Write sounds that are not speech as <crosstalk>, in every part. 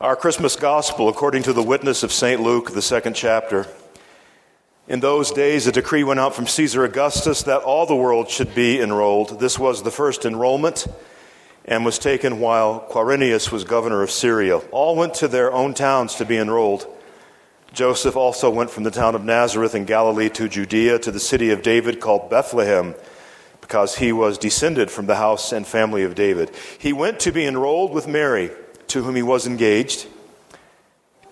Our Christmas Gospel, according to the witness of St. Luke, the second chapter. In those days, a decree went out from Caesar Augustus that all the world should be enrolled. This was the first enrollment and was taken while Quirinius was governor of Syria. All went to their own towns to be enrolled. Joseph also went from the town of Nazareth in Galilee to Judea to the city of David called Bethlehem, because he was descended from the house and family of David. He went to be enrolled with Mary to whom he was engaged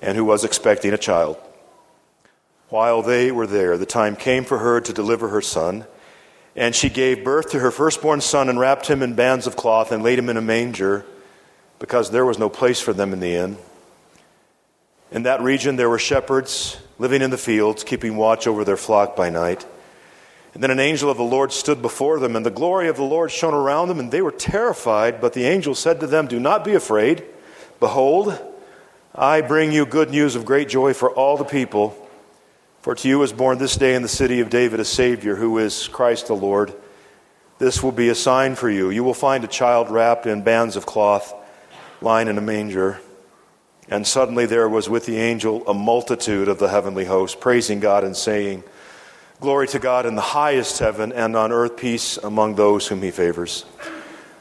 and who was expecting a child. While they were there, the time came for her to deliver her son, and she gave birth to her firstborn son and wrapped him in bands of cloth and laid him in a manger because there was no place for them in the inn. In that region, there were shepherds living in the fields, keeping watch over their flock by night. And then an angel of the Lord stood before them, and the glory of the Lord shone around them, and they were terrified. But the angel said to them, Do not be afraid. Behold, I bring you good news of great joy for all the people. For to you is born this day in the city of David a Savior, who is Christ the Lord. This will be a sign for you. You will find a child wrapped in bands of cloth, lying in a manger. And suddenly there was with the angel a multitude of the heavenly host, praising God and saying, Glory to God in the highest heaven, and on earth peace among those whom he favors.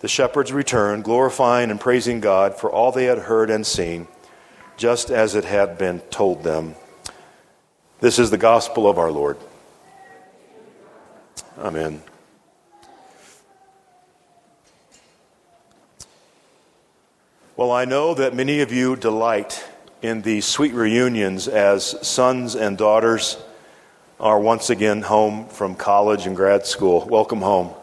The shepherds returned, glorifying and praising God for all they had heard and seen, just as it had been told them. This is the gospel of our Lord. Amen. Well, I know that many of you delight in these sweet reunions as sons and daughters are once again home from college and grad school. Welcome home.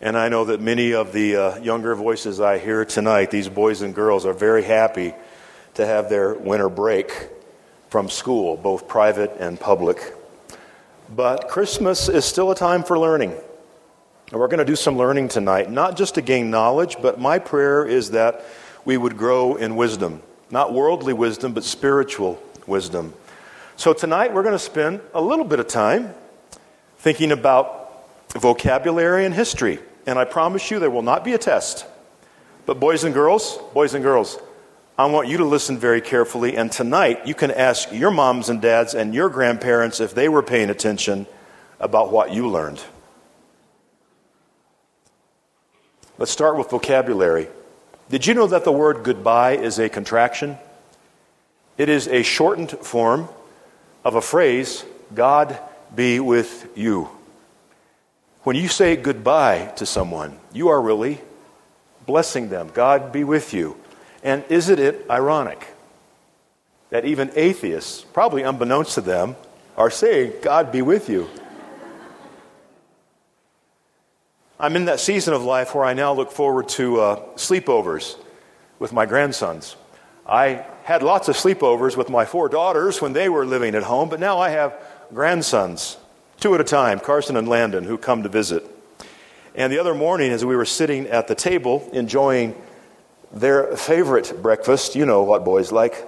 And I know that many of the uh, younger voices I hear tonight, these boys and girls, are very happy to have their winter break from school, both private and public. But Christmas is still a time for learning. And we're going to do some learning tonight, not just to gain knowledge, but my prayer is that we would grow in wisdom. Not worldly wisdom, but spiritual wisdom. So tonight we're going to spend a little bit of time thinking about vocabulary and history. And I promise you there will not be a test. But, boys and girls, boys and girls, I want you to listen very carefully. And tonight, you can ask your moms and dads and your grandparents if they were paying attention about what you learned. Let's start with vocabulary. Did you know that the word goodbye is a contraction? It is a shortened form of a phrase, God be with you. When you say goodbye to someone, you are really blessing them. God be with you. And isn't it ironic that even atheists, probably unbeknownst to them, are saying, God be with you? I'm in that season of life where I now look forward to uh, sleepovers with my grandsons. I had lots of sleepovers with my four daughters when they were living at home, but now I have grandsons two at a time, Carson and Landon, who come to visit. And the other morning, as we were sitting at the table enjoying their favorite breakfast, you know what boys like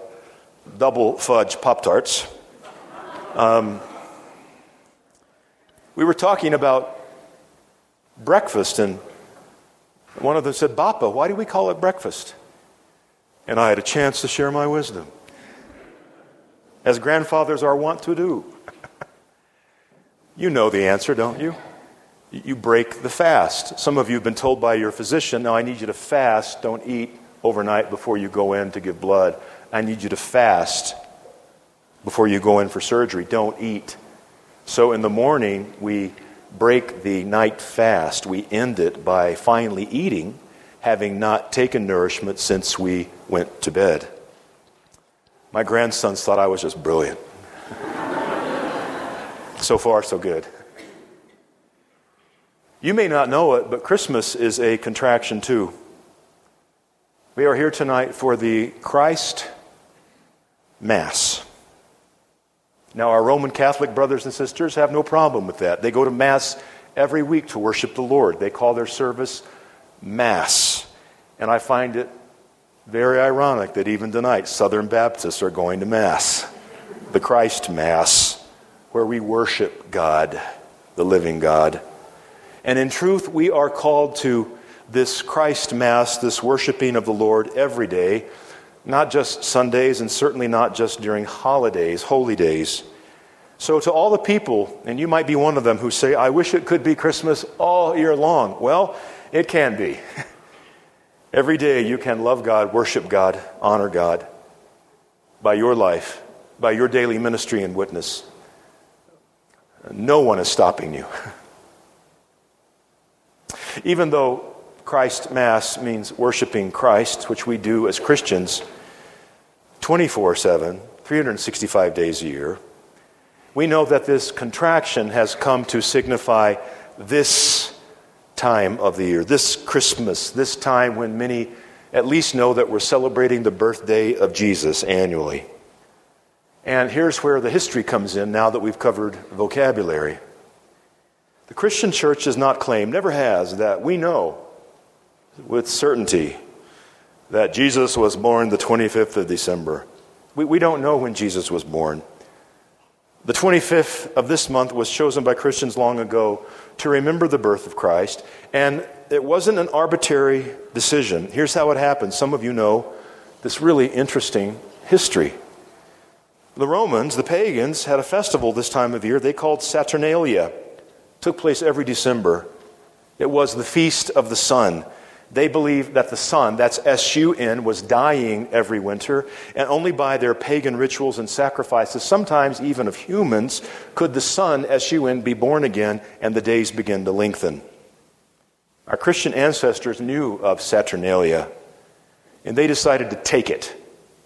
double fudge Pop Tarts. Um, we were talking about breakfast, and one of them said, Bappa, why do we call it breakfast? And I had a chance to share my wisdom, as grandfathers are wont to do. You know the answer, don't you? You break the fast. Some of you have been told by your physician, now I need you to fast, don't eat overnight before you go in to give blood. I need you to fast before you go in for surgery. Don't eat. So in the morning, we break the night fast. We end it by finally eating, having not taken nourishment since we went to bed. My grandsons thought I was just brilliant. So far, so good. You may not know it, but Christmas is a contraction too. We are here tonight for the Christ Mass. Now, our Roman Catholic brothers and sisters have no problem with that. They go to Mass every week to worship the Lord. They call their service Mass. And I find it very ironic that even tonight, Southern Baptists are going to Mass, the Christ Mass, where we worship God, the living God. And in truth, we are called to this Christ Mass, this worshiping of the Lord every day not just Sundays and certainly not just during holidays, holy days. So, to all the people, and you might be one of them who say, I wish it could be Christmas all year long. Well, it can be. <laughs> Every day you can love God, worship God, honor God by your life, by your daily ministry and witness. No one is stopping you. <laughs> Even though Christ Mass means worshiping Christ, which we do as Christians 24 7, 365 days a year. We know that this contraction has come to signify this time of the year, this Christmas, this time when many at least know that we're celebrating the birthday of Jesus annually. And here's where the history comes in now that we've covered vocabulary. The Christian church does not claim, never has, that we know with certainty that Jesus was born the 25th of December. We, we don't know when Jesus was born. The 25th of this month was chosen by Christians long ago to remember the birth of Christ, and it wasn't an arbitrary decision. Here's how it happened. Some of you know this really interesting history. The Romans, the pagans, had a festival this time of year they called Saturnalia. It took place every December. It was the feast of the sun. They believed that the sun, that's S U N, was dying every winter, and only by their pagan rituals and sacrifices, sometimes even of humans, could the sun, S U N, be born again and the days begin to lengthen. Our Christian ancestors knew of Saturnalia, and they decided to take it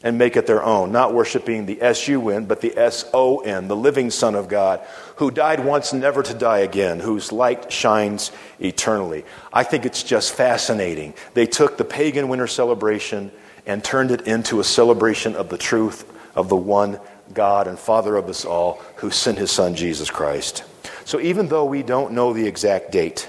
and make it their own, not worshiping the S U N, but the S O N, the living Son of God, who died once, never to die again, whose light shines eternally. I think it's just fascinating. They took the pagan winter celebration and turned it into a celebration of the truth of the one God and Father of us all who sent his Son, Jesus Christ. So even though we don't know the exact date,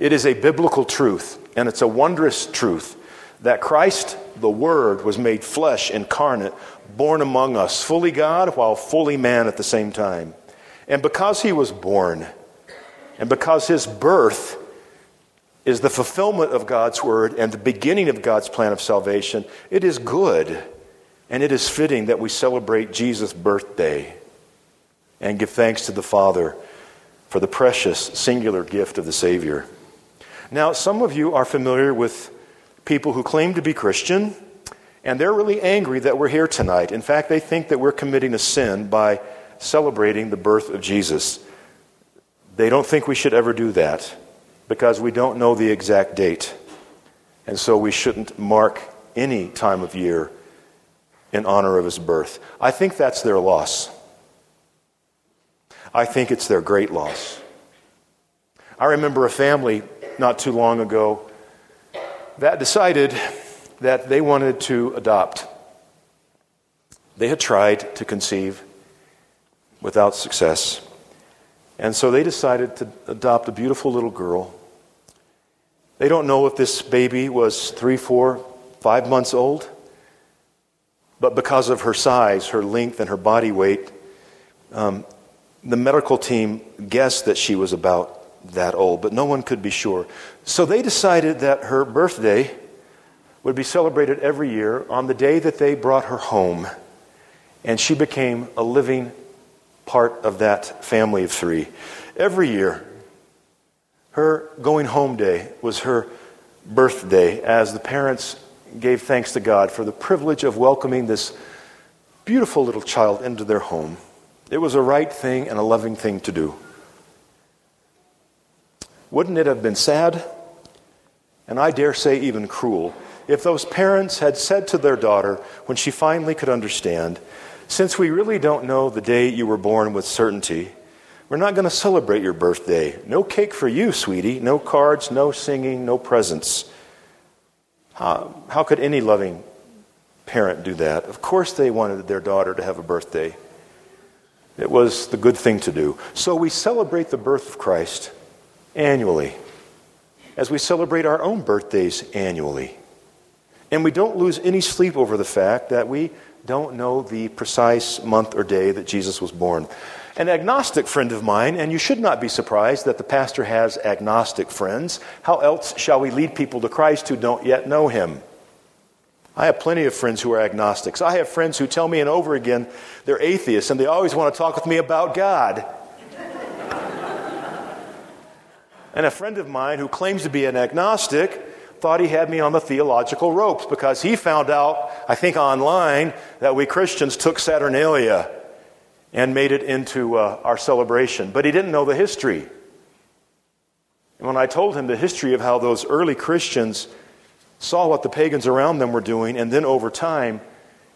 it is a biblical truth, and it's a wondrous truth that Christ, the Word, was made flesh incarnate, born among us, fully God while fully man at the same time. And because he was born, and because his birth is the fulfillment of God's Word and the beginning of God's plan of salvation, it is good and it is fitting that we celebrate Jesus' birthday and give thanks to the Father for the precious singular gift of the Savior. Now, some of you are familiar with people who claim to be Christian, and they're really angry that we're here tonight. In fact, they think that we're committing a sin by celebrating the birth of Jesus. They don't think we should ever do that because we don't know the exact date. And so we shouldn't mark any time of year in honor of his birth. I think that's their loss. I think it's their great loss. I remember a family not too long ago that decided that they wanted to adopt. They had tried to conceive without success. And so they decided to adopt a beautiful little girl. They don't know if this baby was three, four, five months old, but because of her size, her length, and her body weight, um, the medical team guessed that she was about that old, but no one could be sure. So they decided that her birthday would be celebrated every year on the day that they brought her home. And she became a living part of that family of three. Every year, her going home day was her birthday as the parents gave thanks to God for the privilege of welcoming this beautiful little child into their home. It was a right thing and a loving thing to do. Wouldn't it have been sad, and I dare say even cruel, if those parents had said to their daughter, when she finally could understand, since we really don't know the day you were born with certainty, we're not going to celebrate your birthday. No cake for you, sweetie. No cards, no singing, no presents. How, how could any loving parent do that? Of course, they wanted their daughter to have a birthday. It was the good thing to do. So we celebrate the birth of Christ annually, as we celebrate our own birthdays annually. And we don't lose any sleep over the fact that we don't know the precise month or day that Jesus was born. An agnostic friend of mine, and you should not be surprised that the pastor has agnostic friends. How else shall we lead people to Christ who don't yet know him? I have plenty of friends who are agnostics. I have friends who tell me and over again they're atheists and they always want to talk with me about God. And a friend of mine who claims to be an agnostic thought he had me on the theological ropes because he found out, I think online, that we Christians took Saturnalia and made it into uh, our celebration. But he didn't know the history. And when I told him the history of how those early Christians saw what the pagans around them were doing, and then over time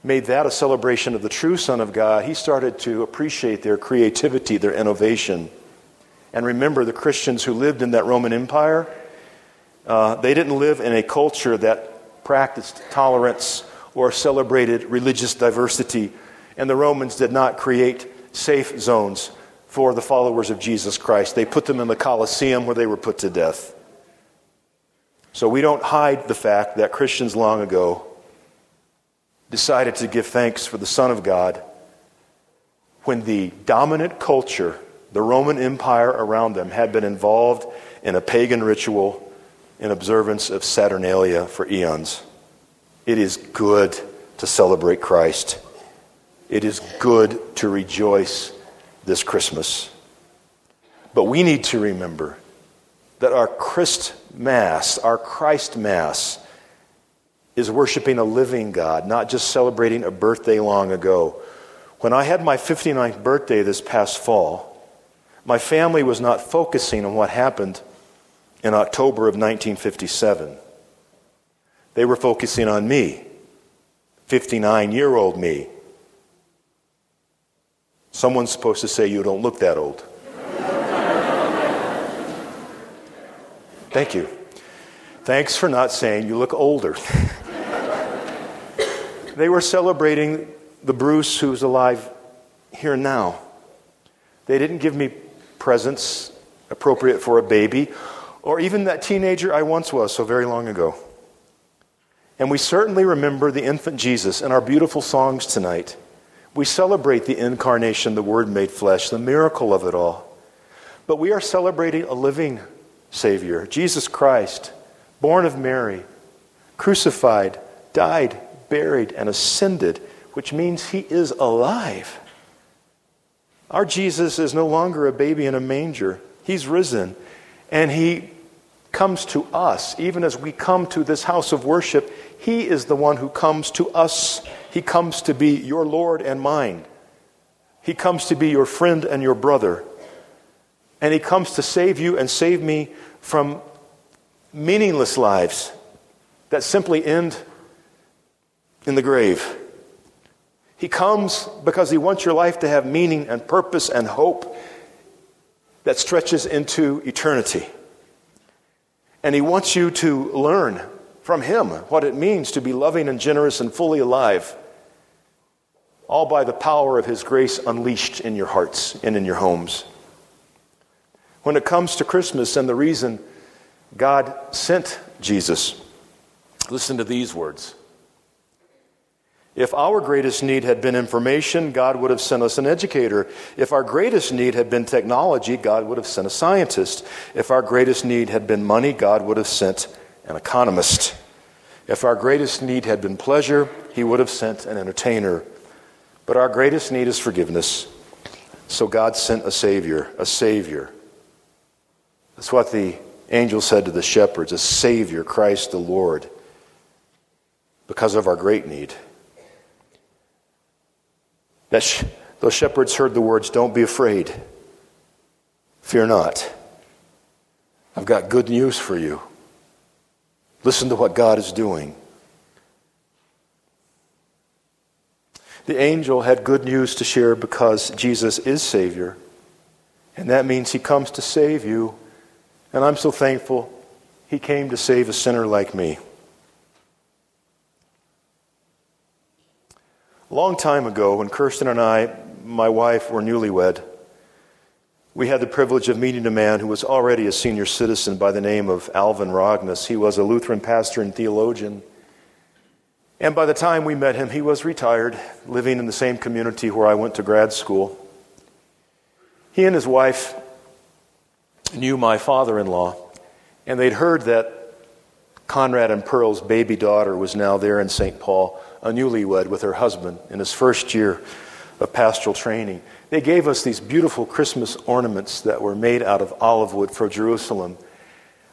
made that a celebration of the true Son of God, he started to appreciate their creativity, their innovation. And remember, the Christians who lived in that Roman Empire, uh, they didn't live in a culture that practiced tolerance or celebrated religious diversity. And the Romans did not create safe zones for the followers of Jesus Christ. They put them in the Colosseum where they were put to death. So we don't hide the fact that Christians long ago decided to give thanks for the Son of God when the dominant culture, the Roman Empire around them, had been involved in a pagan ritual in observance of Saturnalia for eons. It is good to celebrate Christ. It is good to rejoice this Christmas. But we need to remember that our Christ Mass, our Christ Mass, is worshiping a living God, not just celebrating a birthday long ago. When I had my 59th birthday this past fall, my family was not focusing on what happened in October of 1957. They were focusing on me, 59 year old me. Someone's supposed to say, You don't look that old. Thank you. Thanks for not saying you look older. <laughs> they were celebrating the Bruce who's alive here now. They didn't give me presents appropriate for a baby or even that teenager I once was so very long ago. And we certainly remember the infant Jesus in our beautiful songs tonight. We celebrate the incarnation, the Word made flesh, the miracle of it all. But we are celebrating a living Savior, Jesus Christ, born of Mary, crucified, died, buried, and ascended, which means he is alive. Our Jesus is no longer a baby in a manger. He's risen, and he comes to us. Even as we come to this house of worship, he is the one who comes to us. He comes to be your Lord and mine. He comes to be your friend and your brother. And He comes to save you and save me from meaningless lives that simply end in the grave. He comes because He wants your life to have meaning and purpose and hope that stretches into eternity. And He wants you to learn from Him what it means to be loving and generous and fully alive, all by the power of His grace unleashed in your hearts and in your homes. When it comes to Christmas and the reason God sent Jesus, listen to these words. If our greatest need had been information, God would have sent us an educator. If our greatest need had been technology, God would have sent a scientist. If our greatest need had been money, God would have sent an economist. If our greatest need had been pleasure, He would have sent an entertainer. But our greatest need is forgiveness. So God sent a Savior, a Savior that's what the angel said to the shepherds a Savior, Christ the Lord, because of our great need. That sh- those shepherds heard the words, Don't be afraid. Fear not. I've got good news for you. Listen to what God is doing. The angel had good news to share because Jesus is Savior. And that means he comes to save you and I'm so thankful he came to save a sinner like me. A long time ago, when Kirsten and I, my wife, were newlywed, we had the privilege of meeting a man who was already a senior citizen by the name of Alvin Rogness. He was a Lutheran pastor and theologian. And by the time we met him, he was retired, living in the same community where I went to grad school. He and his wife knew my father in law, and they'd heard that Conrad and Pearl's baby daughter was now there in St. Paul, a newlywed with her husband in his first year of pastoral training. They gave us these beautiful Christmas ornaments that were made out of olive wood for Jerusalem.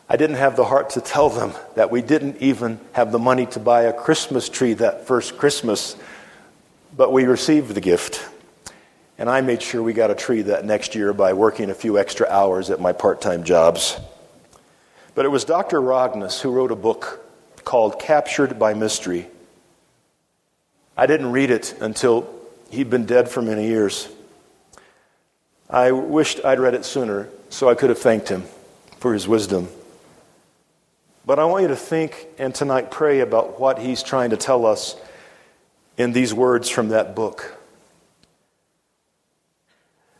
I didn't have the heart to tell them that we didn't even have the money to buy a Christmas tree that first Christmas, but we received the gift. And I made sure we got a tree that next year by working a few extra hours at my part time jobs. But it was Dr. Rogness who wrote a book called Captured by Mystery. I didn't read it until he'd been dead for many years. I wished I'd read it sooner so I could have thanked him for his wisdom. But I want you to think and tonight pray about what he's trying to tell us in these words from that book.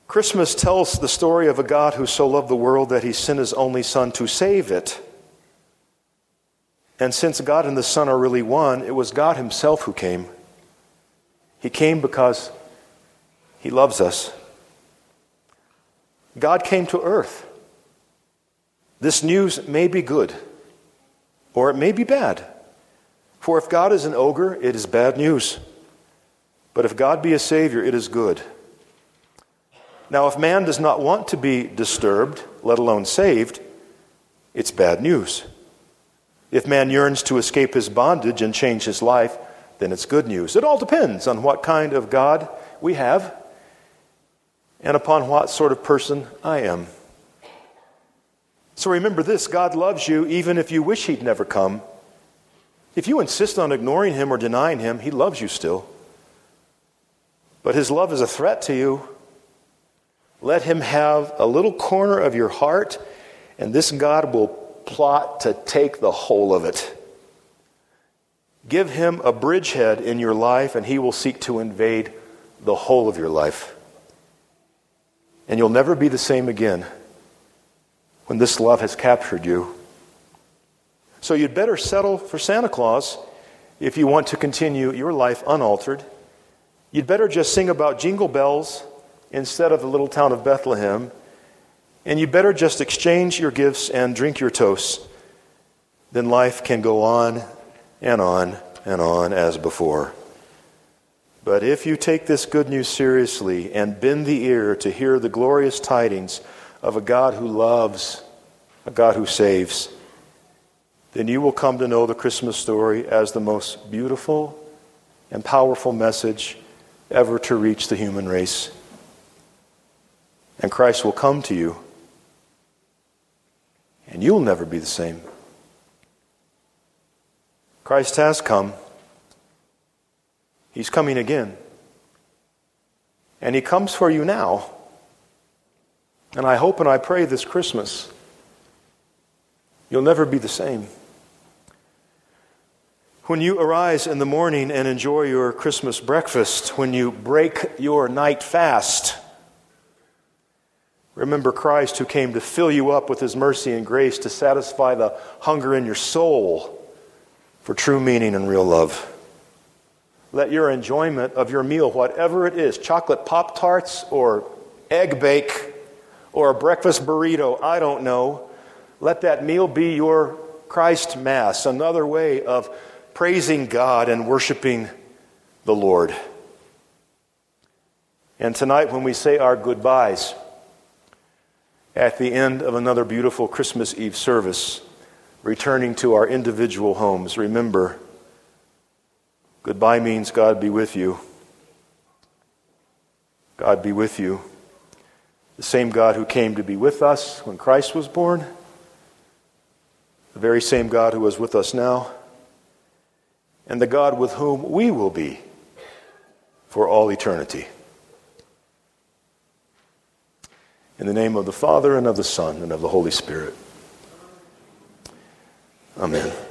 Christmas tells the story of a God who so loved the world that he sent his only Son to save it. And since God and the Son are really one, it was God himself who came. He came because he loves us. God came to earth. This news may be good, or it may be bad. For if God is an ogre, it is bad news. But if God be a Savior, it is good. Now, if man does not want to be disturbed, let alone saved, it's bad news. If man yearns to escape his bondage and change his life, then it's good news. It all depends on what kind of God we have and upon what sort of person I am. So remember this God loves you even if you wish He'd never come. If you insist on ignoring Him or denying Him, He loves you still. But His love is a threat to you. Let him have a little corner of your heart, and this God will plot to take the whole of it. Give him a bridgehead in your life, and he will seek to invade the whole of your life. And you'll never be the same again when this love has captured you. So you'd better settle for Santa Claus if you want to continue your life unaltered. You'd better just sing about jingle bells instead of the little town of Bethlehem, and you'd better just exchange your gifts and drink your toasts. Then life can go on and on and on as before. But if you take this good news seriously and bend the ear to hear the glorious tidings of a God who loves, a God who saves, then you will come to know the Christmas story as the most beautiful and powerful message ever to reach the human race and Christ will come to you, and you'll never be the same. Christ has come. He's coming again. And He comes for you now. And I hope and I pray this Christmas you'll never be the same. When you arise in the morning and enjoy your Christmas breakfast, when you break your night fast, Remember Christ who came to fill you up with his mercy and grace to satisfy the hunger in your soul for true meaning and real love. Let your enjoyment of your meal, whatever it is chocolate Pop Tarts or egg bake or a breakfast burrito, I don't know let that meal be your Christ Mass, another way of praising God and worshiping the Lord. And tonight, when we say our goodbyes, at the end of another beautiful Christmas Eve service, returning to our individual homes, remember goodbye means God be with you. God be with you. The same God who came to be with us when Christ was born, the very same God who is with us now, and the God with whom we will be for all eternity. In the name of the Father, and of the Son, and of the Holy Spirit. Amen.